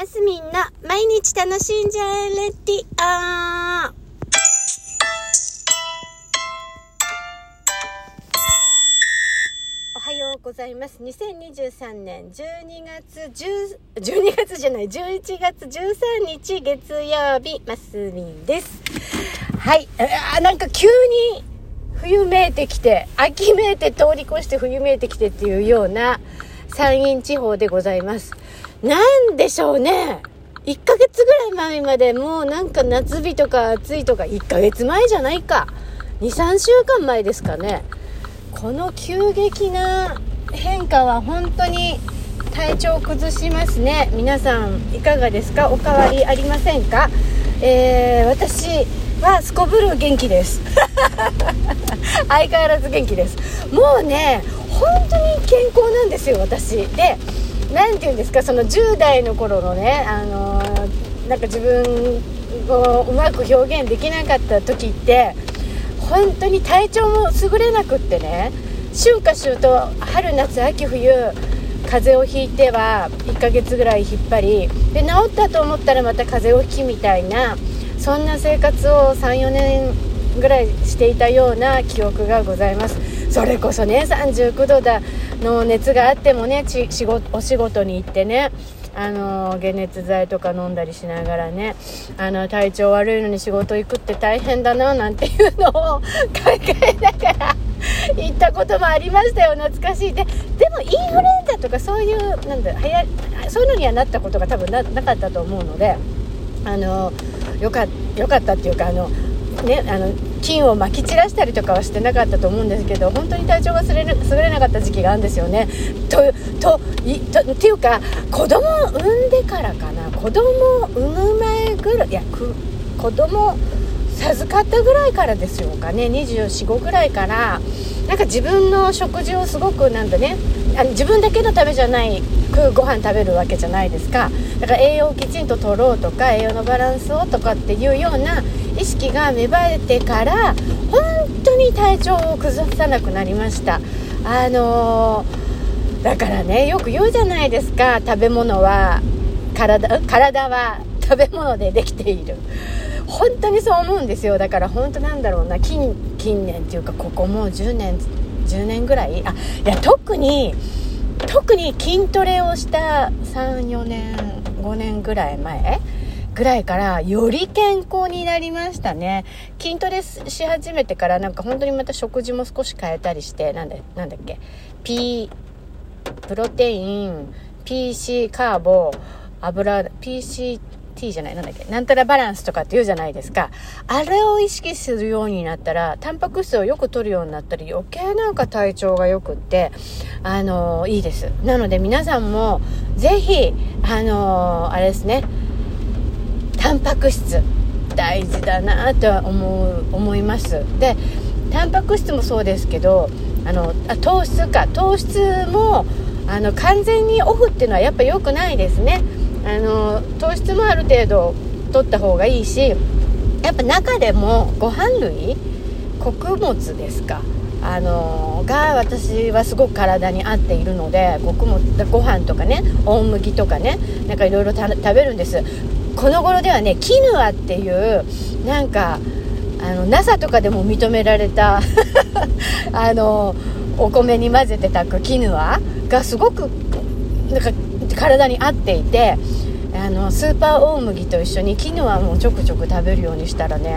マスミンの毎日楽しんじゃえレディオおはようございます。2023年12月10、12月じゃない、11月13日月曜日、マスミンです。はい。あなんか急に冬めいてきて、秋めいて通り越して冬めいてきてっていうような山陰地方でございます。なんでしょうね。1ヶ月ぐらい前までもうなんか夏日とか暑いとか1ヶ月前じゃないか。2、3週間前ですかね。この急激な変化は本当に体調を崩しますね。皆さんいかがですか？おかわりありませんか？えー、私はすこぶる元気です。相変わらず元気です。もうね、本当に健康なんですよ、私。で、なんて言うんですかその10代の頃のねあのーなんか自分をうまく表現できなかった時って本当に体調も優れなくってね春夏秋冬春夏秋冬風邪をひいては1ヶ月ぐらい引っ張りで治ったと思ったらまた風邪をひきみたいなそんな生活を34年ぐらいしていたような記憶がございますそれこそね39度だの熱があってもねち仕事お仕事に行ってねあの解熱剤とか飲んだりしながらねあの体調悪いのに仕事行くって大変だななんていうのを考えながら行ったこともありましたよ懐かしい。ででもインフルエンザとかそういうなんだはやそういうのにはなったことが多分ななかったと思うのであのよかよかったっていうかあのねあの菌をまき散らしたりとかはしてなかったと思うんですけど本当に体調が優れ優れなかった時期があるんですよね。とといとっていうか子供を産んでからかな。子供を産む前ぐらいいやく子供授かったぐらいからですよかね。245ぐらいから。なんか自分の食事をすごくなんだねあの自分だけのためじゃないくご飯食べるわけじゃないですか。だから栄養をきちんと取ろうとか栄養のバランスをとかっていうような意識が芽生えてから本当に体調を崩さなくなりました。あのーだからねよく言うじゃないですか。食べ物は体体は食べ物でできている。本当にそう思うんですよ。だから本当なんだろうな。近近年っていうかここもう10年10年ぐらい？あいや特に特に筋トレをした34年5年ぐらい前？ぐらいからより健康になりましたね。筋トレし始めてからなんか本当にまた食事も少し変えたりしてなんだなんだっけ？P プロテイン PC カーボ油 PCT じゃない？なんだっけ？なんたらバランスとかって言うじゃないですか。あれを意識するようになったらタンパク質をよく取るようになったり余計なんか体調がよくってあのいいです。なので皆さんもぜひあのあれですね。タンパク質大事だなとは思う思います。でタンパク質もそうですけどあのあ糖質か。糖質もあの完全にオフっていうのはやっぱ良くないですね。あの糖質もある程度取った方がいいしやっぱ中でもご飯類穀物ですか。あのが私はすごく体に合っているので穀物ご飯とかね大麦とかねなんかいろいろ食べるんです。この頃ではねキヌアっていうなんかあの NASA とかでも認められた あのお米に混ぜて炊くキヌアがすごくなんか体に合っていてあのスーパー大麦と一緒にキヌアもちょくちょく食べるようにしたらね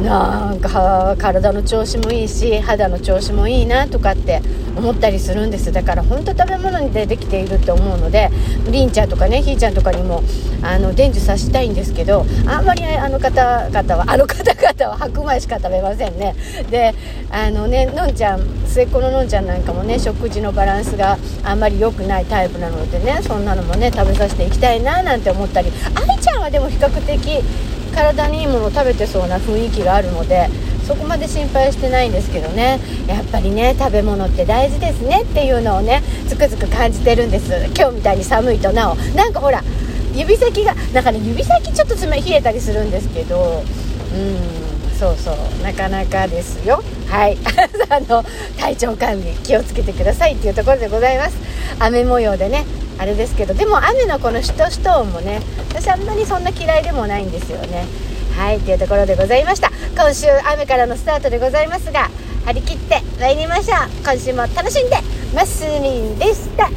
なんか体の調子もいいし肌の調子もいいなとかって思ったりするんです。だから本当食べ物でできているって思うのでりんちゃんとかねひーちゃんとかにもあの伝授させたいんですけどあんまりあの方々はあの方々は白米しか食べませんね。であのねのんちゃん末っ子ののんちゃんなんかもね食事のバランスがあんまり良くないタイプなのでねそんなのもね食べさせていきたいななんて思ったり。愛ちゃんはでも比較的体にいいものを食べてそうな雰囲気があるのでそこまで心配してないんですけどね。やっぱりね食べ物って大事ですね。っていうのをねつくづく感じてるんです。今日みたいに寒いとなお。なんかほら指先がなんかね指先ちょっと冷えたりするんですけど。うんそうそう。なかなかですよ。はい。あの体調管理気をつけてくださいっていうところでございます。雨模様でねあれですけどでも雨のこのしとしと音もね私あんまりそんな嫌いでもないんですよね。はいというところでございました。今週雨からのスタートでございますが張り切って参りましょう。今週も楽しんでマスミンでした。